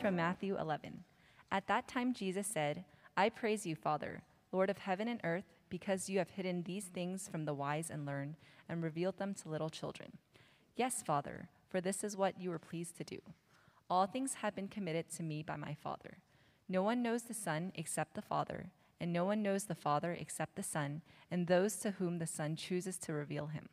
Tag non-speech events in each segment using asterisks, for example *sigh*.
from Matthew 11. At that time, Jesus said, I praise you, Father, Lord of heaven and earth, because you have hidden these things from the wise and learned and revealed them to little children. Yes, Father for this is what you were pleased to do. All things have been committed to me by my Father. No one knows the Son except the Father, and no one knows the Father except the Son, and those to whom the Son chooses to reveal him.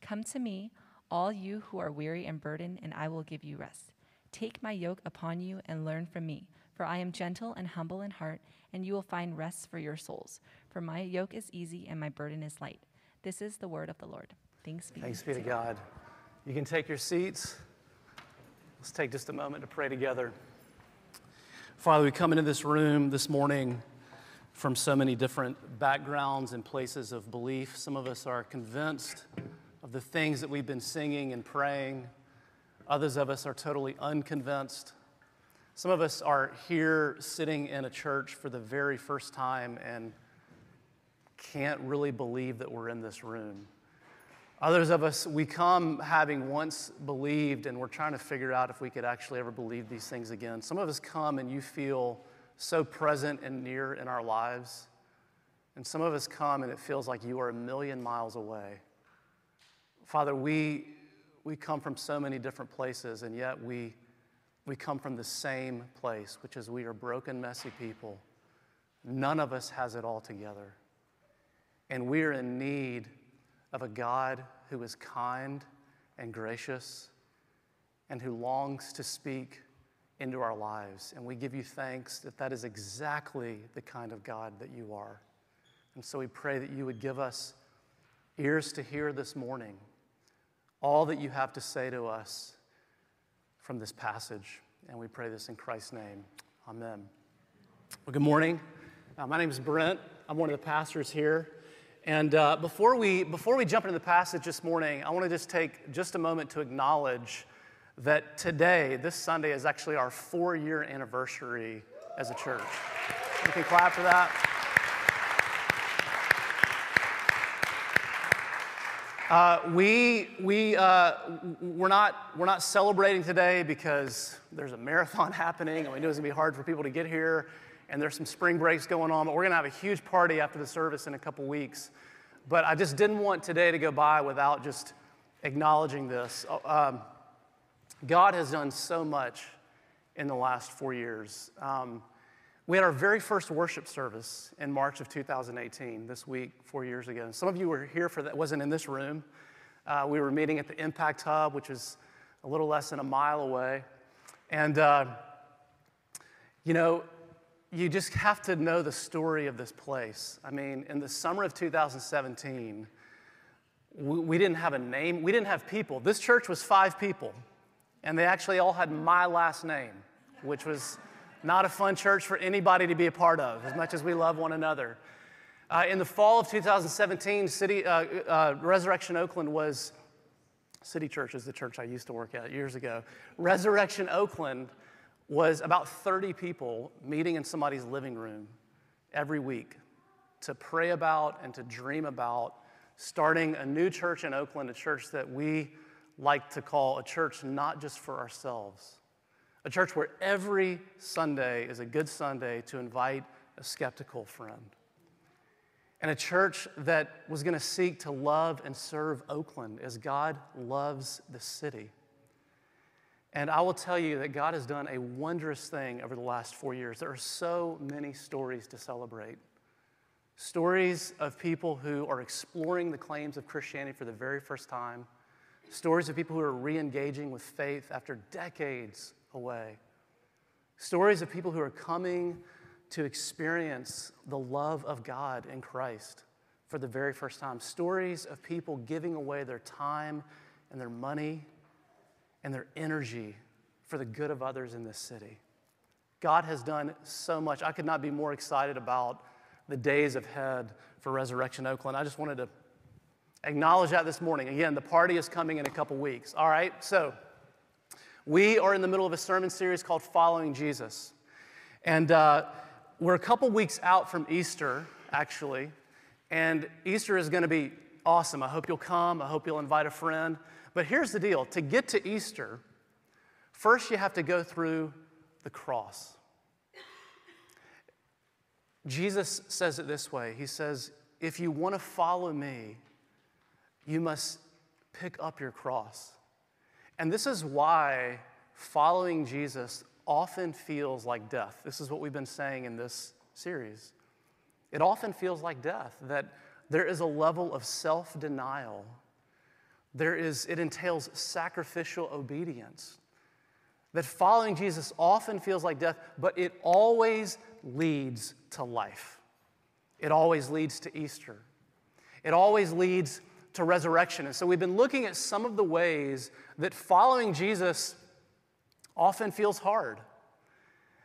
Come to me, all you who are weary and burdened, and I will give you rest. Take my yoke upon you and learn from me, for I am gentle and humble in heart, and you will find rest for your souls. For my yoke is easy and my burden is light. This is the word of the Lord. Thanks be, Thanks be to God. God. You can take your seats. Let's take just a moment to pray together. Father, we come into this room this morning from so many different backgrounds and places of belief. Some of us are convinced of the things that we've been singing and praying, others of us are totally unconvinced. Some of us are here sitting in a church for the very first time and can't really believe that we're in this room. Others of us, we come having once believed, and we're trying to figure out if we could actually ever believe these things again. Some of us come and you feel so present and near in our lives. And some of us come and it feels like you are a million miles away. Father, we, we come from so many different places, and yet we, we come from the same place, which is we are broken, messy people. None of us has it all together. And we are in need of a God who is kind and gracious and who longs to speak into our lives. And we give you thanks that that is exactly the kind of God that you are. And so we pray that you would give us ears to hear this morning all that you have to say to us from this passage. And we pray this in Christ's name. Amen. Well, good morning. Uh, my name is Brent. I'm one of the pastors here. And uh, before, we, before we jump into the passage this morning, I want to just take just a moment to acknowledge that today, this Sunday, is actually our four year anniversary as a church. You can clap for that. Uh, we, we, uh, we're, not, we're not celebrating today because there's a marathon *laughs* happening and we knew it was going to be hard for people to get here and there's some spring breaks going on, but we're going to have a huge party after the service in a couple weeks. But I just didn't want today to go by without just acknowledging this. Uh, um, God has done so much in the last four years. Um, we had our very first worship service in March of 2018, this week, four years ago. Some of you were here for that, wasn't in this room. Uh, we were meeting at the Impact Hub, which is a little less than a mile away. And, uh, you know, you just have to know the story of this place. I mean, in the summer of 2017, we, we, didn't have a name, we didn't have people. This church was five people, and they actually all had my last name, which was not a fun church for anybody to be a part of, as much as we love one another. Uh, in the fall of 2017, City, uh, uh, Resurrection Oakland was, City Church is the church I used to work at years ago. Resurrection Oakland was about 30 people meeting in somebody's living room every week to pray about and to dream about starting a new church in Oakland, a church that we like to call a church not just for ourselves, a church where every Sunday is a good Sunday to invite a skeptical friend. And a church that was going to seek to love and serve Oakland as God loves the city. And I will tell you that God has done a wondrous thing over the last four years. There are so many stories to celebrate. Stories of people who are exploring the claims of Christianity for the very first time. Stories of people who are re engaging with faith after decades away. Stories of people who are coming to experience the love of God in Christ for the very first time. Stories of people giving away their time and their money and their energy for the good of others in this city. God has done so much. I could not be more excited about the days ahead for Resurrection Oakland. I just wanted to acknowledge that this morning. Again, the party is coming in a couple weeks. All right, so we are in the middle of a sermon series called Following Jesus. And uh, we're a couple weeks out from Easter, actually. And Easter is going to be awesome. I hope you'll come. I hope you'll invite a friend. But here's the deal to get to Easter, first you have to go through the cross. Jesus says it this way He says, If you want to follow me, you must pick up your cross. And this is why following Jesus often feels like death. This is what we've been saying in this series. It often feels like death, that there is a level of self denial. There is, it entails sacrificial obedience. That following Jesus often feels like death, but it always leads to life. It always leads to Easter. It always leads to resurrection. And so we've been looking at some of the ways that following Jesus often feels hard.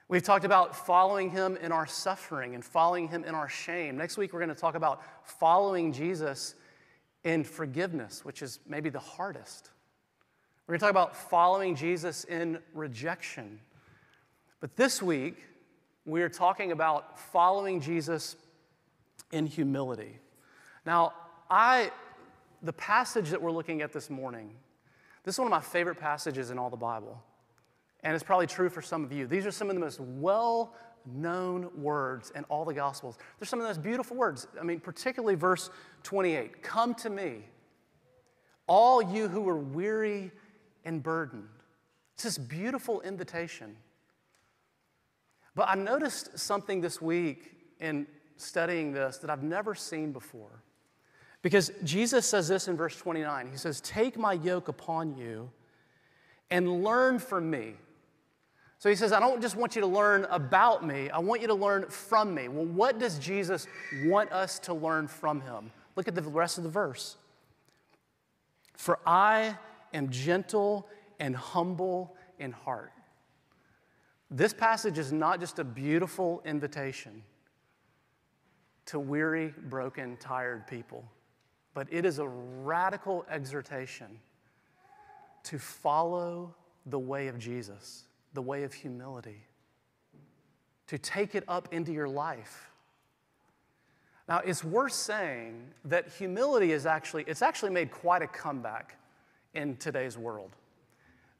We've talked about following him in our suffering and following him in our shame. Next week, we're going to talk about following Jesus in forgiveness, which is maybe the hardest. We're going to talk about following Jesus in rejection. But this week, we are talking about following Jesus in humility. Now, I, the passage that we're looking at this morning, this is one of my favorite passages in all the Bible and it's probably true for some of you. These are some of the most well known words in all the Gospels. They're some of the most beautiful words. I mean, particularly verse 28 Come to me, all you who are weary and burdened. It's this beautiful invitation. But I noticed something this week in studying this that I've never seen before. Because Jesus says this in verse 29 He says, Take my yoke upon you and learn from me. So he says, I don't just want you to learn about me, I want you to learn from me. Well, what does Jesus want us to learn from him? Look at the rest of the verse. For I am gentle and humble in heart. This passage is not just a beautiful invitation to weary, broken, tired people, but it is a radical exhortation to follow the way of Jesus the way of humility, to take it up into your life. Now, it's worth saying that humility is actually, it's actually made quite a comeback in today's world.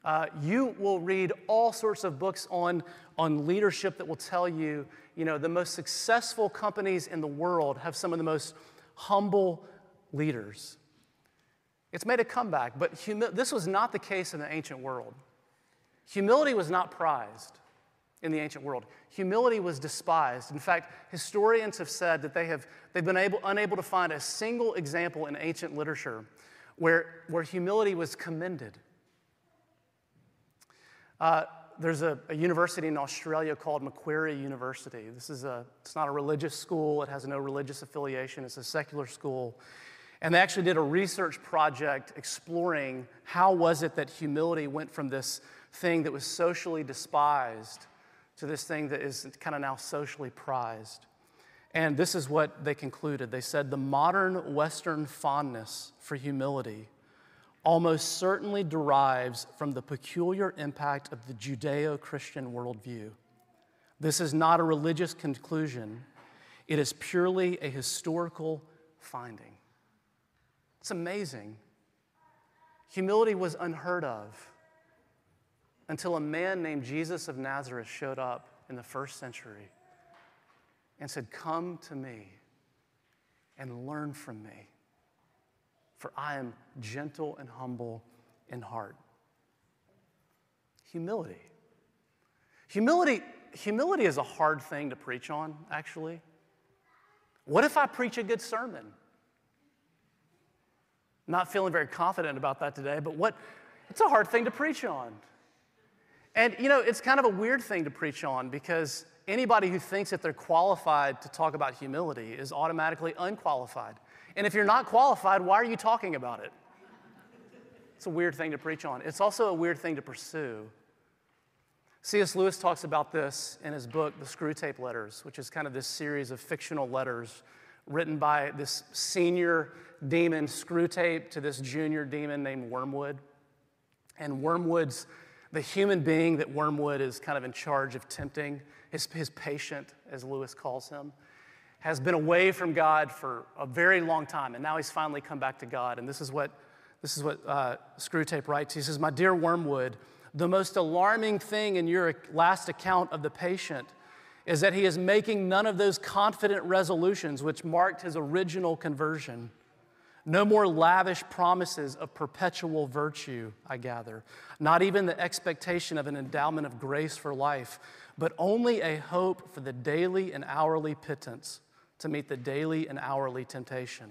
Uh, you will read all sorts of books on, on leadership that will tell you, you know, the most successful companies in the world have some of the most humble leaders. It's made a comeback, but humi- this was not the case in the ancient world. Humility was not prized in the ancient world. Humility was despised. In fact, historians have said that they have they've been able, unable to find a single example in ancient literature where, where humility was commended. Uh, there's a, a, university in Australia called Macquarie University. This is a, it's not a religious school, it has no religious affiliation, it's a secular school. And they actually did a research project exploring how was it that humility went from this thing that was socially despised to this thing that is kind of now socially prized. And this is what they concluded. They said the modern Western fondness for humility almost certainly derives from the peculiar impact of the Judeo Christian worldview. This is not a religious conclusion, it is purely a historical finding. It's amazing. Humility was unheard of until a man named Jesus of Nazareth showed up in the first century and said, Come to me and learn from me, for I am gentle and humble in heart. Humility. Humility, humility is a hard thing to preach on, actually. What if I preach a good sermon? Not feeling very confident about that today, but what it's a hard thing to preach on. And you know, it's kind of a weird thing to preach on because anybody who thinks that they're qualified to talk about humility is automatically unqualified. And if you're not qualified, why are you talking about it? It's a weird thing to preach on. It's also a weird thing to pursue. C.S. Lewis talks about this in his book, The Screwtape Letters, which is kind of this series of fictional letters written by this senior demon, Screwtape, to this junior demon named Wormwood. And Wormwood's the human being that Wormwood is kind of in charge of tempting, his, his patient, as Lewis calls him, has been away from God for a very long time, and now he's finally come back to God. And this is what, this is what uh, Screwtape writes. He says, My dear Wormwood, the most alarming thing in your last account of the patient is that he is making none of those confident resolutions which marked his original conversion. No more lavish promises of perpetual virtue, I gather. Not even the expectation of an endowment of grace for life, but only a hope for the daily and hourly pittance to meet the daily and hourly temptation.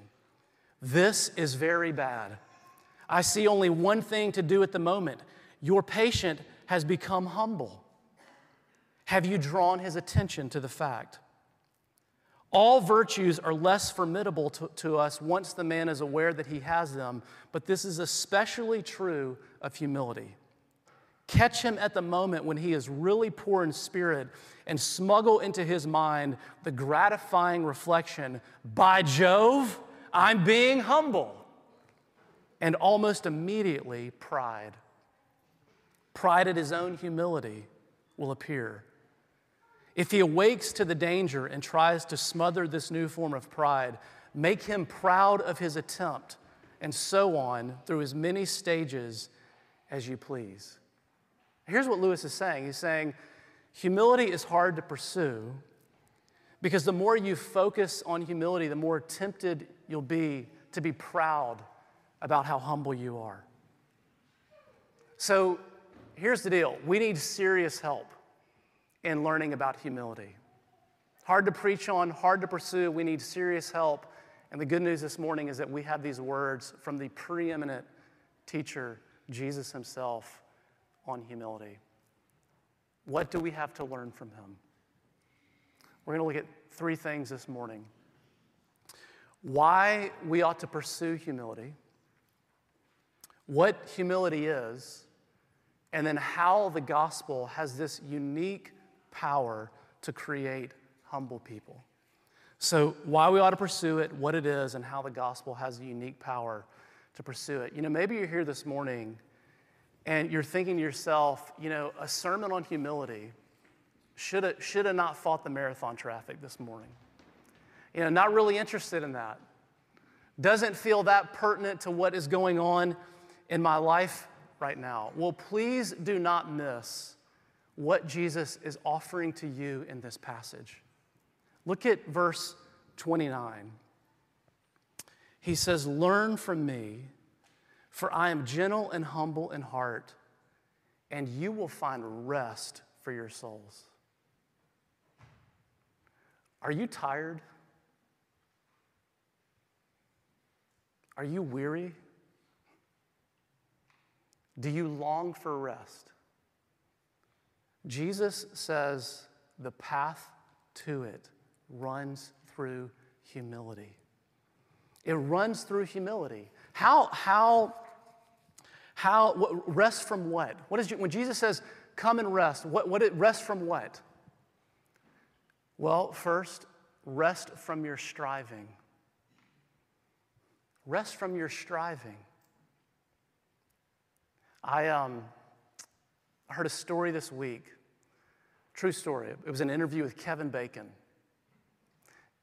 This is very bad. I see only one thing to do at the moment. Your patient has become humble. Have you drawn his attention to the fact? All virtues are less formidable to, to, us once the man is aware that he has them, but this is especially true of humility. Catch him at the moment when he is really poor in spirit and smuggle into his mind the gratifying reflection by Jove, I'm being humble. And almost immediately, pride. Pride at his own humility will appear. If he awakes to the danger and tries to smother this new form of pride, make him proud of his attempt, and so on through as many stages as you please. Here's what Lewis is saying He's saying, humility is hard to pursue because the more you focus on humility, the more tempted you'll be to be proud about how humble you are. So here's the deal we need serious help in learning about humility. Hard to preach on, hard to pursue. We need serious help. And the good news this morning is that we have these words from the preeminent teacher, Jesus himself, on humility. What do we have to learn from him? We're going to look at three things this morning why we ought to pursue humility, what humility is, and then how the gospel has this unique power to create humble people. So, why we ought to pursue it, what it is, and how the gospel has a unique power to pursue it. You know, maybe you're here this morning and you're thinking to yourself, you know, a sermon on humility should have, should have not fought the marathon traffic this morning. You know, not really interested in that. Doesn't feel that pertinent to what is going on in my life right now. Well, please do not miss what Jesus is offering to you in this passage. Look at verse 29. He says, Learn from me, for I am gentle and humble in heart, and you will find rest for your souls. Are you tired? Are you weary? Do you long for rest? Jesus says the path to it runs through humility. It runs through humility. How, how, how, what, rest from what? What is, when Jesus says, come and rest, what, what rest from what? Well, first, rest from your striving. Rest from your striving. I, um, I heard a story this week True story. It was an interview with Kevin Bacon.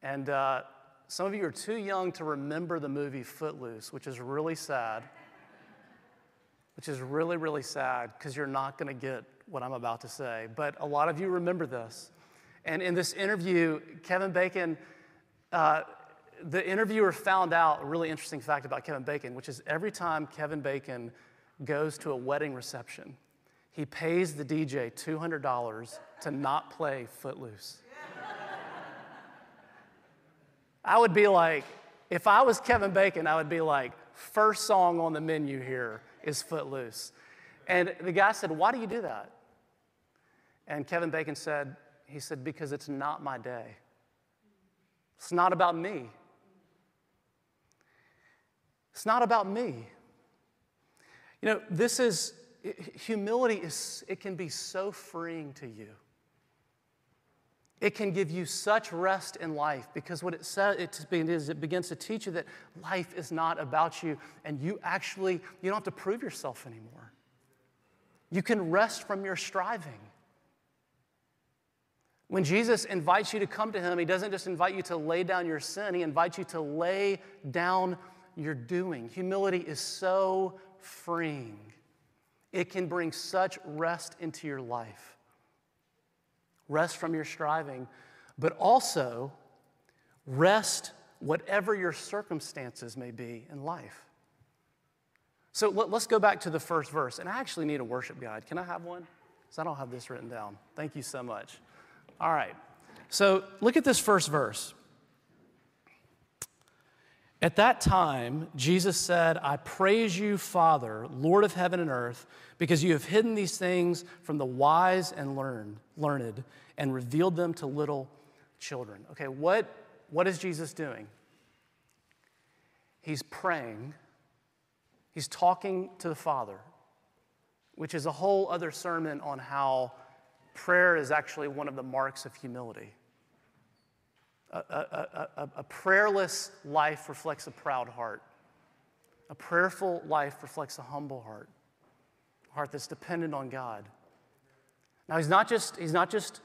And uh, some of you are too young to remember the movie Footloose, which is really sad. Which is really, really sad because you're not going to get what I'm about to say. But a lot of you remember this. And in this interview, Kevin Bacon, uh, the interviewer found out a really interesting fact about Kevin Bacon, which is every time Kevin Bacon goes to a wedding reception, he pays the DJ $200 to not play Footloose. I would be like, if I was Kevin Bacon, I would be like, first song on the menu here is Footloose. And the guy said, Why do you do that? And Kevin Bacon said, He said, Because it's not my day. It's not about me. It's not about me. You know, this is, humility is, it can be so freeing to you. It can give you such rest in life because what it says it is it begins to teach you that life is not about you and you actually you don't have to prove yourself anymore. You can rest from your striving. When Jesus invites you to come to him, he doesn't just invite you to lay down your sin, he invites you to lay down your doing. Humility is so freeing. It can bring such rest into your life rest from your striving, but also rest whatever your circumstances may be in life. So let, us go back to the first verse. And I actually need a worship guide. Can I have one? Because I don't have this written down. Thank you so much. All right. So look at this first verse. At that time, Jesus said, I praise you, Father, Lord of heaven and earth, because you have hidden these things from the wise and learned, learned and revealed them to little children. Okay, what, what is Jesus doing? He's praying, he's talking to the Father, which is a whole other sermon on how prayer is actually one of the marks of humility. A, a, a, a, prayerless life reflects a proud heart. A prayerful life reflects a humble heart, a heart that's dependent on God. Now, he's not just, he's not just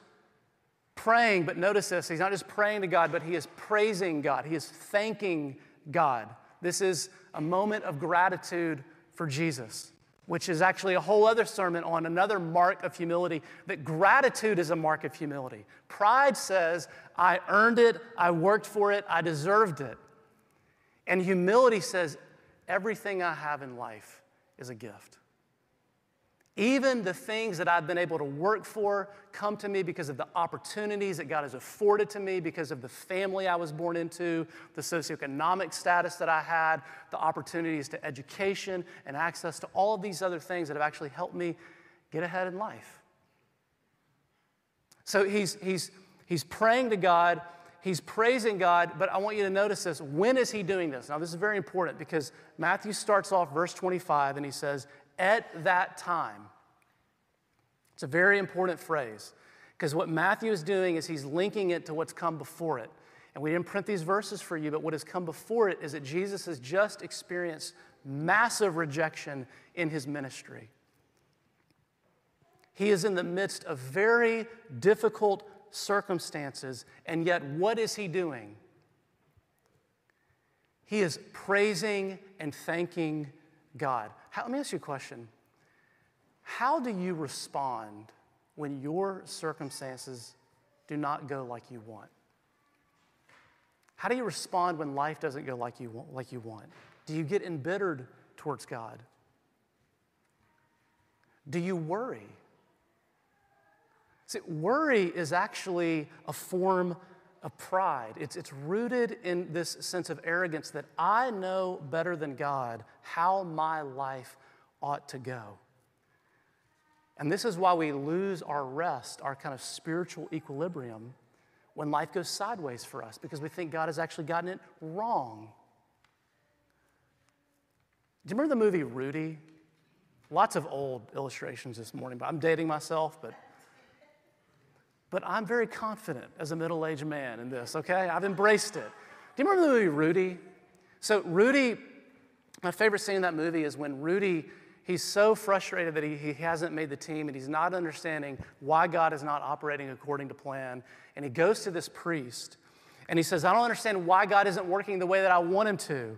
praying, but notice this he's not just praying to God, but he is praising God, he is thanking God. This is a moment of gratitude for Jesus which is actually a whole other sermon on another mark of humility that gratitude is a mark of humility. Pride says, I earned it, I worked for it, I deserved it. And humility says, everything I have in life is a gift. Even the things that I've been able to work for come to me because of the opportunities that God has afforded to me, because of the family I was born into, the socioeconomic status that I had, the opportunities to education and access to all of these other things that have actually helped me get ahead in life. So he's, he's, he's praying to God, he's praising God, but I want you to notice this. When is he doing this? Now, this is very important because Matthew starts off verse 25 and he says, at that time. It's a very important phrase because what Matthew is doing is he's linking it to what's come before it. And we didn't print these verses for you, but what has come before it is that Jesus has just experienced massive rejection in his ministry. He is in the midst of very difficult circumstances, and yet what is he doing? He is praising and thanking God. How, let me ask you a question. How do you respond when your circumstances do not go like you want? How do you respond when life doesn't go like you want? Like you want? Do you get embittered towards God? Do you worry? See, worry is actually a form pride. It's, it's rooted in this sense of arrogance that I know better than God how my life ought to go. And this is why we lose our rest, our kind of spiritual equilibrium when life goes sideways for us, because we think God has actually gotten it wrong. Do you remember the movie Rudy? Lots of old illustrations this morning, but I'm dating myself, but but I'm very confident as a middle aged man in this, okay? I've embraced it. Do you remember the movie Rudy? So, Rudy, my favorite scene in that movie is when Rudy, he's so frustrated that he, he hasn't made the team and he's not understanding why God is not operating according to plan. And he goes to this priest and he says, I don't understand why God isn't working the way that I want him to.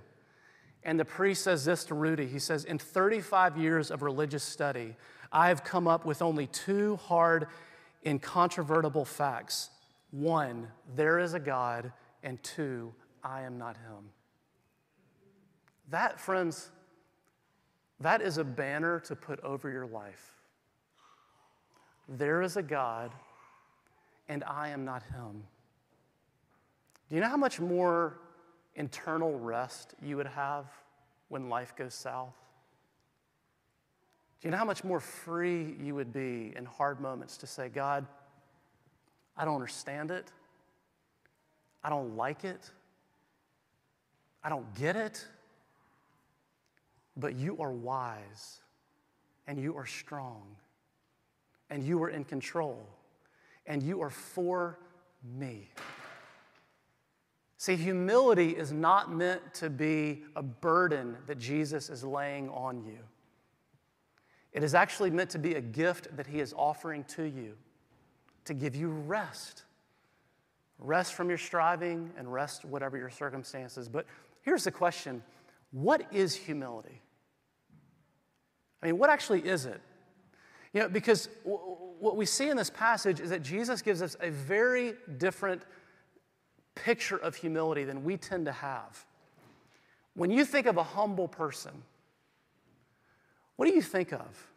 And the priest says this to Rudy He says, In 35 years of religious study, I have come up with only two hard incontrovertible facts. One, there is a God, and two, I am not Him. That, friends, that is a banner to put over your life. There is a God, and I am not Him. Do you know how much more internal rest you would have when life goes south? Do you know how much more free you would be in hard moments to say, God, I don't understand it. I don't like it. I don't get it. But you are wise and you are strong, and you are in control, and you are for me. See, humility is not meant to be a burden that Jesus is laying on you. It is actually meant to be a gift that He is offering to you to give you rest. Rest from your striving and rest whatever your circumstances. But here's the question what is humility? I mean, what actually is it? You know, because w- what we see in this passage is that Jesus gives us a very different picture of humility than we tend to have. When you think of a humble person, what do you think of?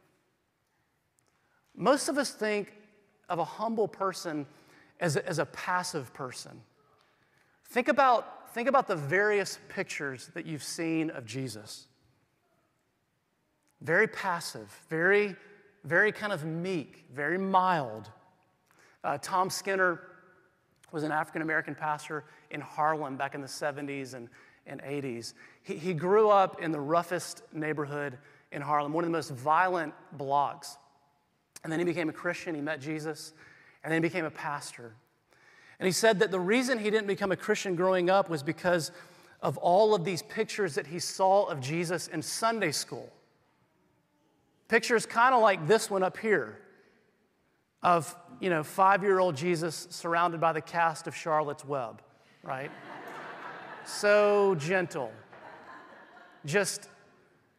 Most of us think of a humble person as a, as a passive person. Think about, think about the various pictures that you've seen of Jesus. Very passive, very, very kind of meek, very mild. Uh, Tom Skinner was an African American pastor in Harlem back in the 70s and, and 80s. He, he grew up in the roughest neighborhood in Harlem, one of the most violent blocks. And then he became a Christian, he met Jesus, and then he became a pastor. And he said that the reason he didn't become a Christian growing up was because of all of these pictures that he saw of Jesus in Sunday school. Pictures kind of like this one up here of, you know, five year old Jesus surrounded by the cast of Charlotte's Web, right? *laughs* so gentle. Just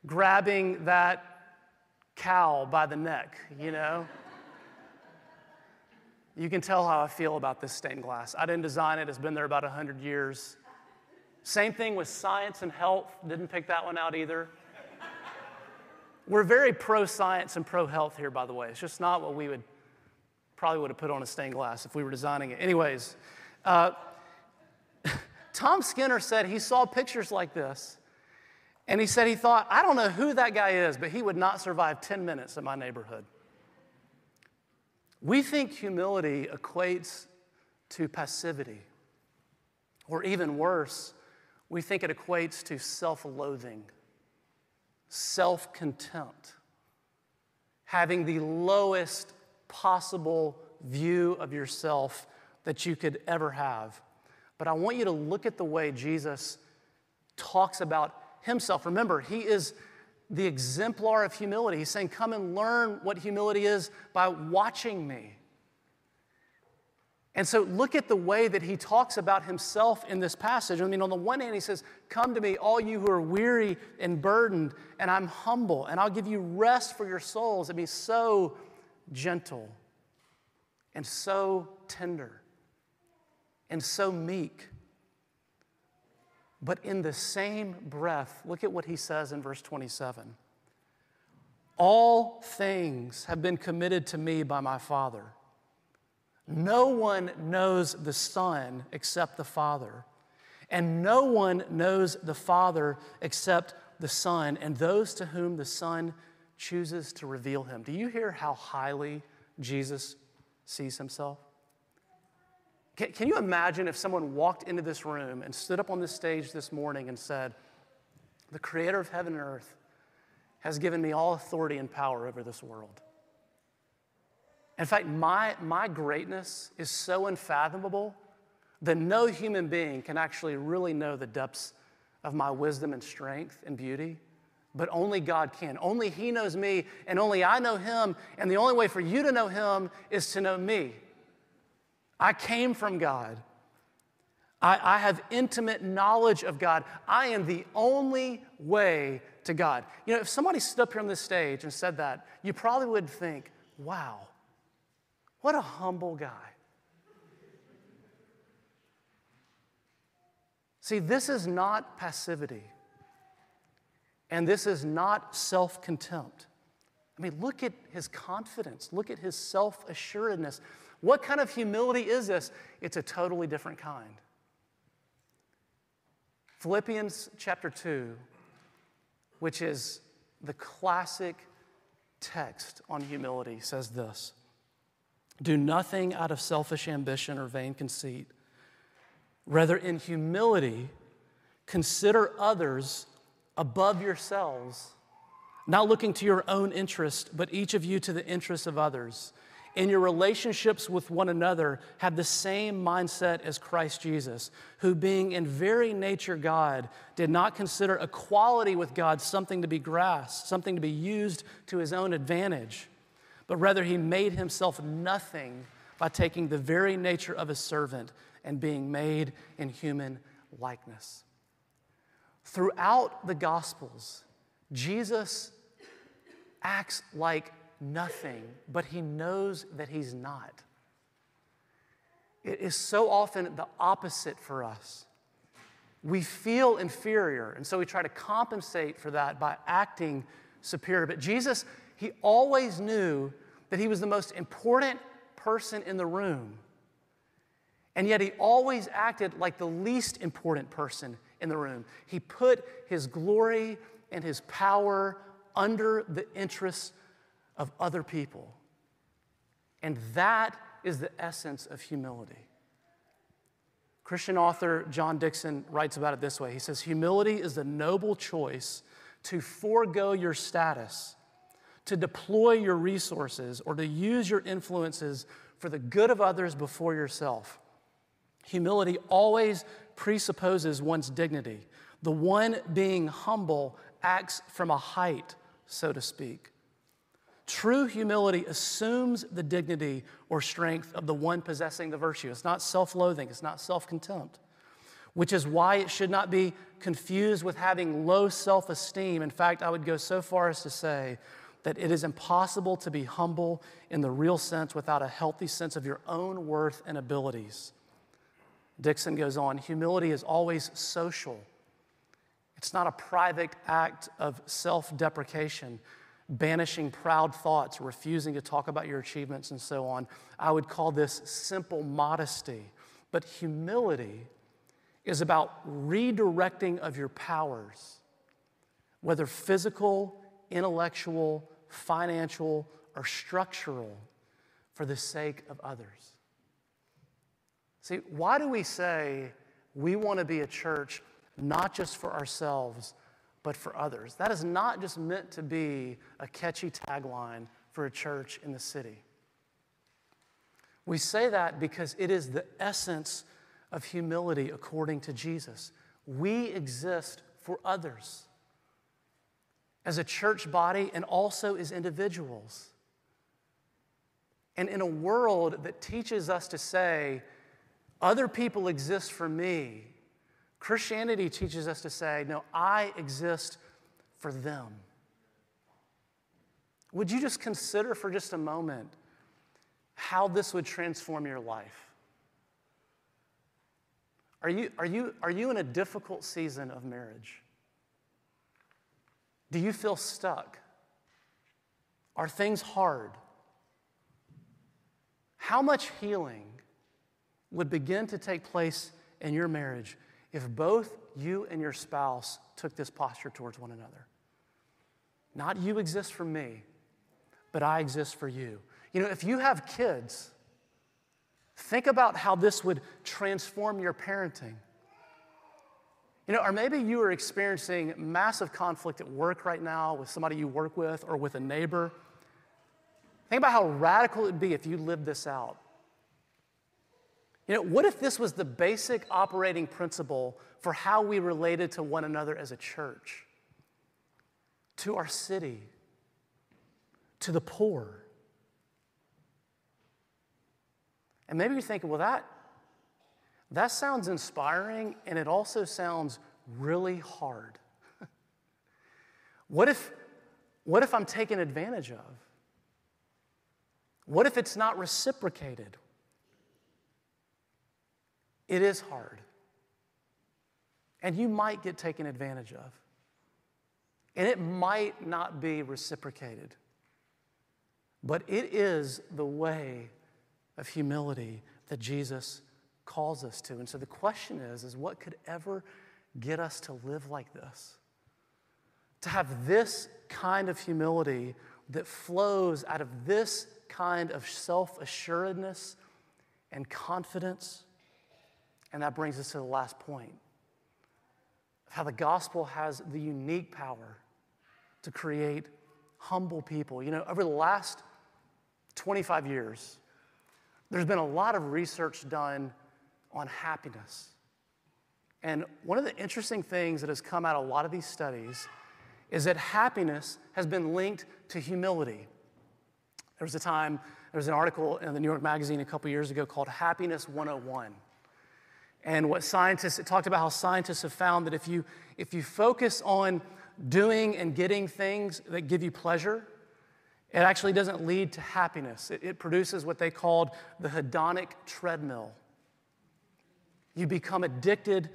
grabbing that cow by the neck, you know? You can tell how I feel about this stained glass. I didn't design it, it's been there about 100 years. Same thing with science and health, didn't pick that one out either. We're very pro science and pro health here, by the way. It's just not what we would probably would have put on a stained glass if we were designing it. Anyways, uh, *laughs* Tom Skinner said he saw pictures like this, and he said he thought, I don't know who that guy is, but he would not survive 10 minutes in my neighborhood. We think humility equates to passivity, or even worse, we think it equates to self loathing, self contempt, having the lowest possible view of yourself that you could ever have. But I want you to look at the way Jesus talks about himself. Remember, he is the exemplar of humility. He's saying, Come and learn what humility is by watching me. And so look at the way that he talks about himself in this passage. I mean, on the one hand, he says, Come to me, all you who are weary and burdened, and I'm humble, and I'll give you rest for your souls. And be so gentle and so tender and so meek. But in the same breath, look at what he says in verse 27 All things have been committed to me by my Father. No one knows the Son except the Father, and no one knows the Father except the Son, and those to whom the Son chooses to reveal him. Do you hear how highly Jesus sees himself? Can, can you imagine if someone walked into this room and stood up on this stage this morning and said, The creator of heaven and earth has given me all authority and power over this world? In fact, my, my greatness is so unfathomable that no human being can actually really know the depths of my wisdom and strength and beauty, but only God can. Only He knows me, and only I know Him, and the only way for you to know Him is to know me. I came from God. I, I, have intimate knowledge of God. I am the only way to God. You know, if somebody stood up here on this stage and said that, you probably would think, wow, what a humble guy. See, this is not passivity, and this is not self contempt. I mean, look at his confidence, look at his self assuredness. What kind of humility is this? It's a totally different kind. Philippians chapter 2, which is the classic text on humility, says this Do nothing out of selfish ambition or vain conceit. Rather, in humility, consider others above yourselves not looking to your own interest, but each of you to the interests of others. In your relationships with one another, have the same mindset as Christ Jesus, who, being in very nature God, did not consider equality with God something to be grasped, something to be used to his own advantage, but rather he made himself nothing by taking the very nature of a servant and being made in human likeness. Throughout the Gospels, Jesus acts like nothing, but he knows that he's not. It is so often the opposite for us. We feel inferior, and so we try to compensate for that by acting superior. But Jesus, he always knew that he was the most important person in the room. And yet he always acted like the least important person in the room. He put his glory and his power under the interests of other people. And that is the essence of humility. Christian author John Dixon writes about it this way He says, Humility is the noble choice to forego your status, to deploy your resources, or to use your influences for the good of others before yourself. Humility always presupposes one's dignity. The one being humble acts from a height so to speak. True humility assumes the dignity or strength of the one possessing the virtue. It's not self loathing, it's not self contempt, which is why it should not be confused with having low self esteem. In fact, I would go so far as to say that it is impossible to be humble in the real sense without a healthy sense of your own worth and abilities. Dixon goes on humility is always social. It's not a private act of self deprecation, banishing proud thoughts, refusing to talk about your achievements, and so on. I would call this simple modesty. But humility is about redirecting of your powers, whether physical, intellectual, financial, or structural, for the sake of others. See, why do we say we want to be a church not just for ourselves, but for others. That is not just meant to be a catchy tagline for a church in the city. We say that because it is the essence of humility according to Jesus. We exist for others as a church body and also as individuals. And in a world that teaches us to say, other people exist for me, Christianity teaches us to say, no, I exist for them. Would you just consider for just a moment how this would transform your life? Are you, are you, are you in a difficult season of marriage? Do you feel stuck? Are things hard? How much healing would begin to take place in your marriage if both you and your spouse took this posture towards one another. Not you exist for me, but I exist for you. You know, if you have kids, think about how this would transform your parenting. You know, or maybe you are experiencing massive conflict at work right now with somebody you work with or with a neighbor. Think about how radical it would be if you lived this out. You know, what if this was the basic operating principle for how we related to one another as a church, to our city, to the poor? And maybe you're thinking, well, that, that sounds inspiring and it also sounds really hard. *laughs* what, if, what if I'm taken advantage of? What if it's not reciprocated? It is hard. And you might get taken advantage of. And it might not be reciprocated. But it is the way of humility that Jesus calls us to. And so the question is, is what could ever get us to live like this? To have this kind of humility that flows out of this kind of self assuredness and confidence and that brings us to the last point of how the gospel has the unique power to create humble people. You know, over the last 25 years, there's been a lot of research done on happiness. And one of the interesting things that has come out of a lot of these studies is that happiness has been linked to humility. There was a time, there was an article in the New York Magazine a couple years ago called Happiness 101. And what scientists, it talked about how scientists have found that if you, if you focus on doing and getting things that give you pleasure, it actually doesn't lead to happiness. It, it produces what they called the hedonic treadmill. You become addicted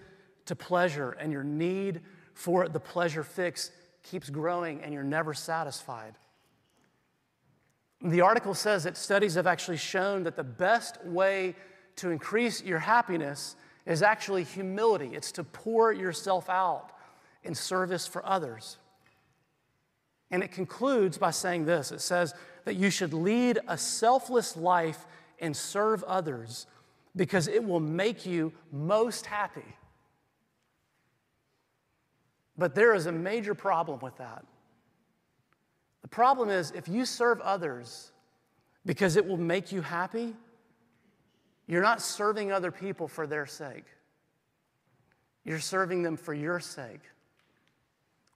to pleasure, and your need for the pleasure fix keeps growing, and you're never satisfied. The article says that studies have actually shown that the best way to increase your happiness is actually humility. It's to pour yourself out in service for others. And it concludes by saying this it says that you should lead a selfless life and serve others because it will make you most happy. But there is a major problem with that. The problem is if you serve others because it will make you happy, you're not serving other people for their sake. You're serving them for your sake,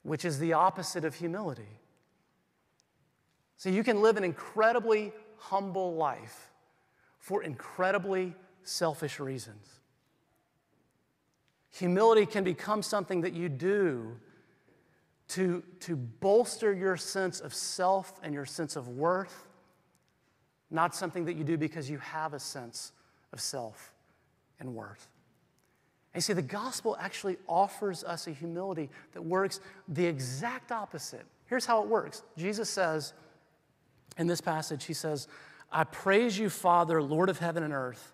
which is the opposite of humility. So you can live an incredibly humble life for incredibly selfish reasons. Humility can become something that you do to, to bolster your sense of self and your sense of worth, not something that you do because you have a sense of self and worth. And you see, the gospel actually offers us a humility that works the exact opposite. Here's how it works Jesus says in this passage, He says, I praise you, Father, Lord of heaven and earth,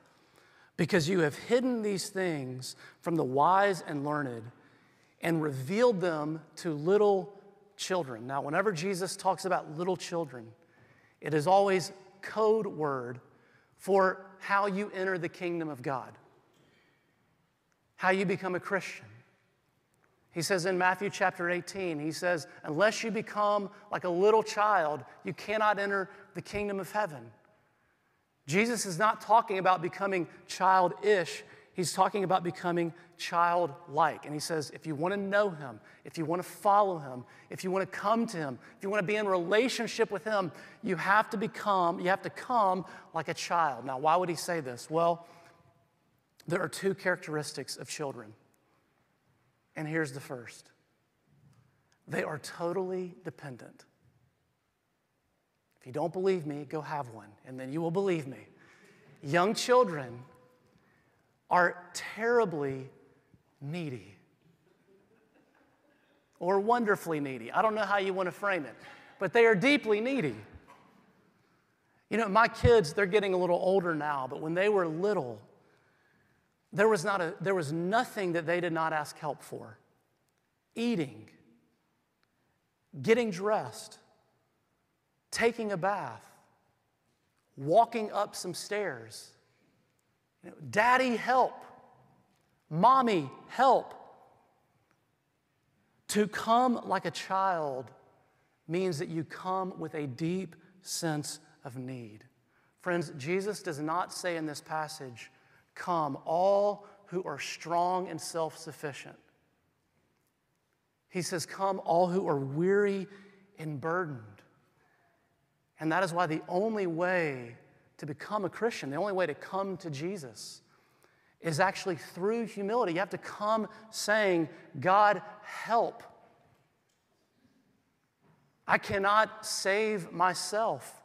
because you have hidden these things from the wise and learned and revealed them to little children. Now, whenever Jesus talks about little children, it is always code word for how you enter the kingdom of God, how you become a Christian. He says in Matthew chapter 18, he says, Unless you become like a little child, you cannot enter the kingdom of heaven. Jesus is not talking about becoming childish, he's talking about becoming childlike. And he says, if you want to know him, if you want to follow him, if you want to come to him, if you want to be in relationship with him, you have to become, you have to come like a child. Now, why would he say this? Well, there are two characteristics of children. And here's the first they are totally dependent. If you don't believe me, go have one, and then you will believe me. Young children are terribly needy or wonderfully needy. I don't know how you want to frame it, but they are deeply needy. You know, my kids, they're getting a little older now, but when they were little, there was, not a, there was nothing that they did not ask help for. Eating, getting dressed, taking a bath, walking up some stairs. Daddy, help. Mommy, help. To come like a child means that you come with a deep sense of need. Friends, Jesus does not say in this passage, Come, all who are strong and self sufficient. He says, Come, all who are weary and burdened. And that is why the only way to become a Christian, the only way to come to Jesus, is actually through humility. You have to come saying, God, help. I cannot save myself.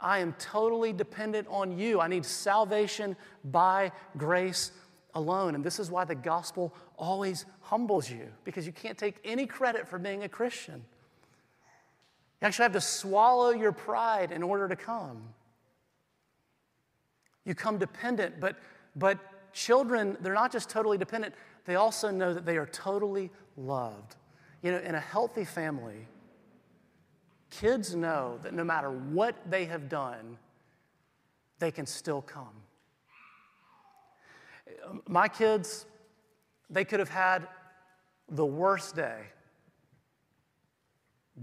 I am totally dependent on you. I need salvation by grace alone. And this is why the gospel always humbles you, because you can't take any credit for being a Christian. You actually have to swallow your pride in order to come. You come dependent, but, but children, they're not just totally dependent, they also know that they are totally loved. You know, in a healthy family, kids know that no matter what they have done, they can still come. My kids, they could have had the worst day.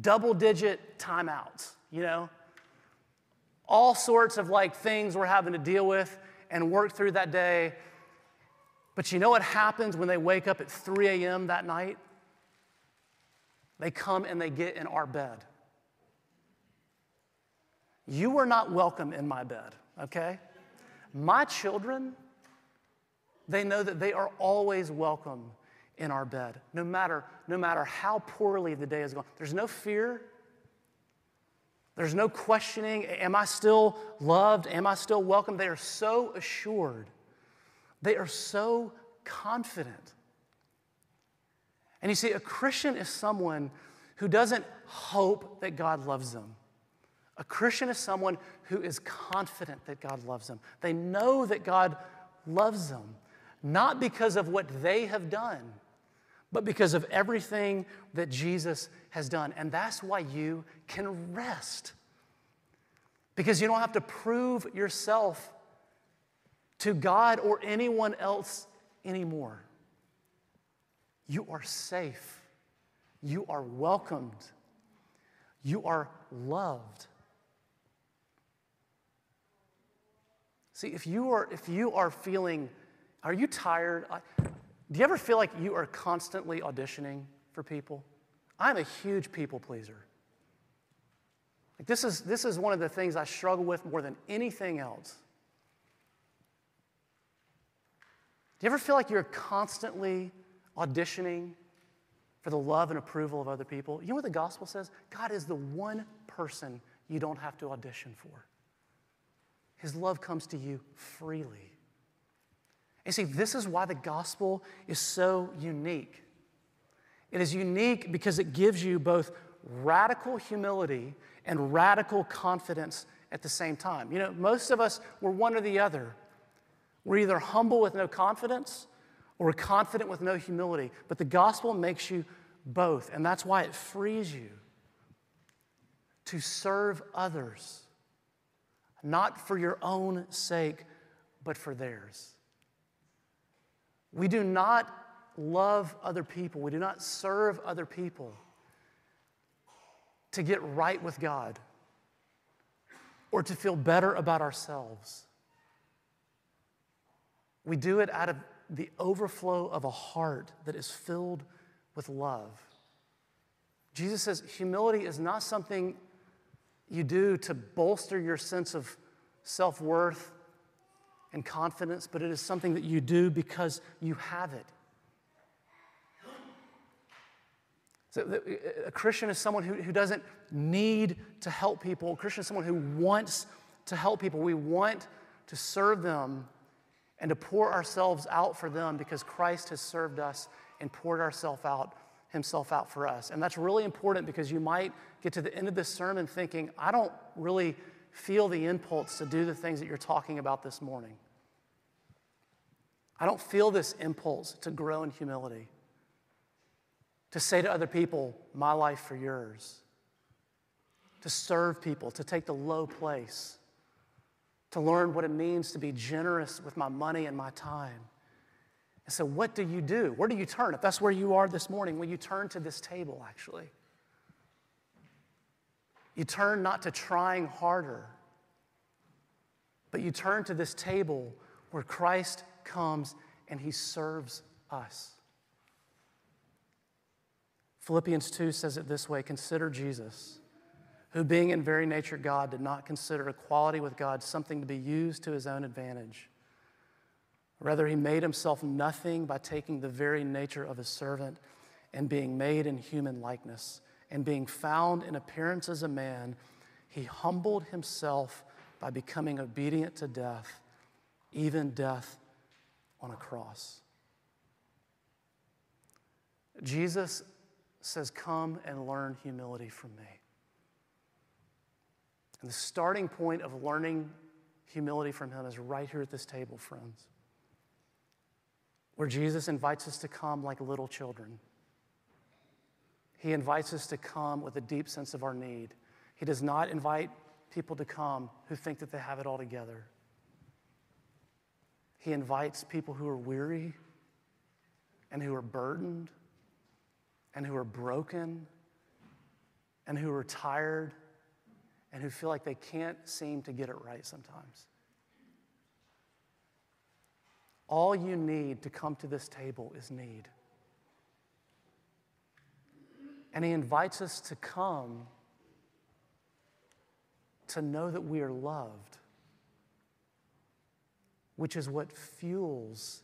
double digit timeouts, you know? All sorts of like things we're having to deal with and work through that day. But you know what happens when they wake up at 3 a.m. that night? They come and they get in our bed. You are not welcome in my bed, okay? My children, they know that they are always welcome in our bed, no matter, no matter how poorly the day is going. There's no fear. There's no questioning. Am I still loved? Am I still welcome? They are so assured. They are so confident. And you see, a Christian is someone who doesn't hope that God loves them. A Christian is someone who is confident that God loves them. They know that God loves them, not because of what they have done, but because of everything that Jesus has done. And that's why you can rest. Because you don't have to prove yourself to God or anyone else anymore. You are safe. You are welcomed. You are loved. See, if you are, if you are feeling, are you tired? Do you ever feel like you are constantly auditioning for people? I'm a huge people pleaser. Like this, is, this is one of the things I struggle with more than anything else. Do you ever feel like you're constantly auditioning for the love and approval of other people? You know what the gospel says? God is the one person you don't have to audition for. His love comes to you freely. And see, this is why the gospel is so unique. It is unique because it gives you both radical humility and radical confidence at the same time. You know, most of us, we're one or the other. We're either humble with no confidence or confident with no humility. But the gospel makes you both, and that's why it frees you to serve others not for your own sake, but for theirs. We do not love other people, we do not serve other people to get right with God or to feel better about ourselves. We do it out of the overflow of a heart that is filled with love. Jesus says humility is not something you do to bolster your sense of self worth and confidence, but it is something that you do because you have it. So a Christian is someone who, who doesn't need to help people. A Christian is someone who wants to help people. We want to serve them and to pour ourselves out for them because Christ has served us and poured ourselves out himself out for us. And that's really important because you might get to the end of this sermon thinking, I don't really feel the impulse to do the things that you're talking about this morning. I don't feel this impulse to grow in humility, to say to other people, my life for yours, to serve people, to take the low place, to learn what it means to be generous with my money and my time. And so, what do you do? Where do you turn? If that's where you are this morning, will you turn to this table actually? You turn not to trying harder, but you turn to this table where Christ comes and he serves us. Philippians 2 says it this way Consider Jesus, who, being in very nature God, did not consider equality with God something to be used to his own advantage. Rather, he made himself nothing by taking the very nature of a servant and being made in human likeness. And being found in appearance as a man, he humbled himself by becoming obedient to death, even death on a cross. Jesus says, Come and learn humility from me. And the starting point of learning humility from him is right here at this table, friends where Jesus invites us to come like little children. He invites us to come with a deep sense of our need. He does not invite people to come who think that they have it all together. He invites people who are weary and who are burdened and who are broken and who are tired and who feel like they can't seem to get it right sometimes. All you need to come to this table is need. And he invites us to come to know that we are loved, which is what fuels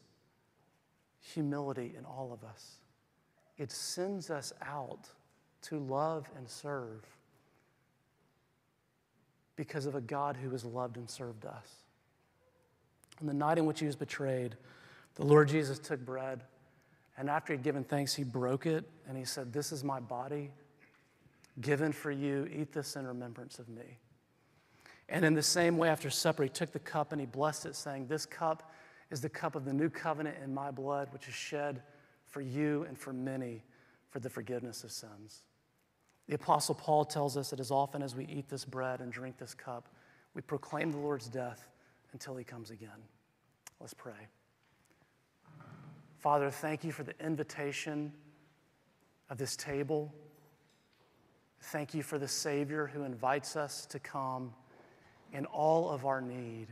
humility in all of us. It sends us out to love and serve because of a God who has loved and served us. On the night in which he was betrayed, the Lord Jesus took bread, and after he'd given thanks, he broke it, and he said, This is my body given for you. Eat this in remembrance of me. And in the same way, after supper, he took the cup and he blessed it, saying, This cup is the cup of the new covenant in my blood, which is shed for you and for many for the forgiveness of sins. The Apostle Paul tells us that as often as we eat this bread and drink this cup, we proclaim the Lord's death until he comes again. Let's pray. Father, thank you for the invitation of this table. Thank you for the Savior who invites us to come in all of our need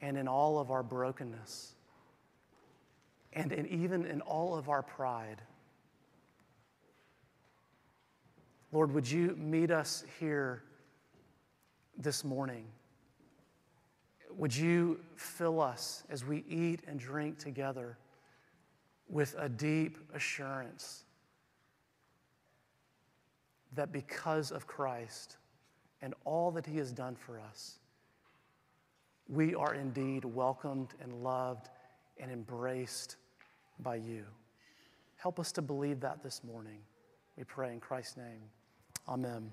and in all of our brokenness and in, even in all of our pride. Lord, would you meet us here this morning? Would you fill us as we eat and drink together with a deep assurance that because of Christ and all that He has done for us, we are indeed welcomed and loved and embraced by you. Help us to believe that this morning. We pray in Christ's name. Amen.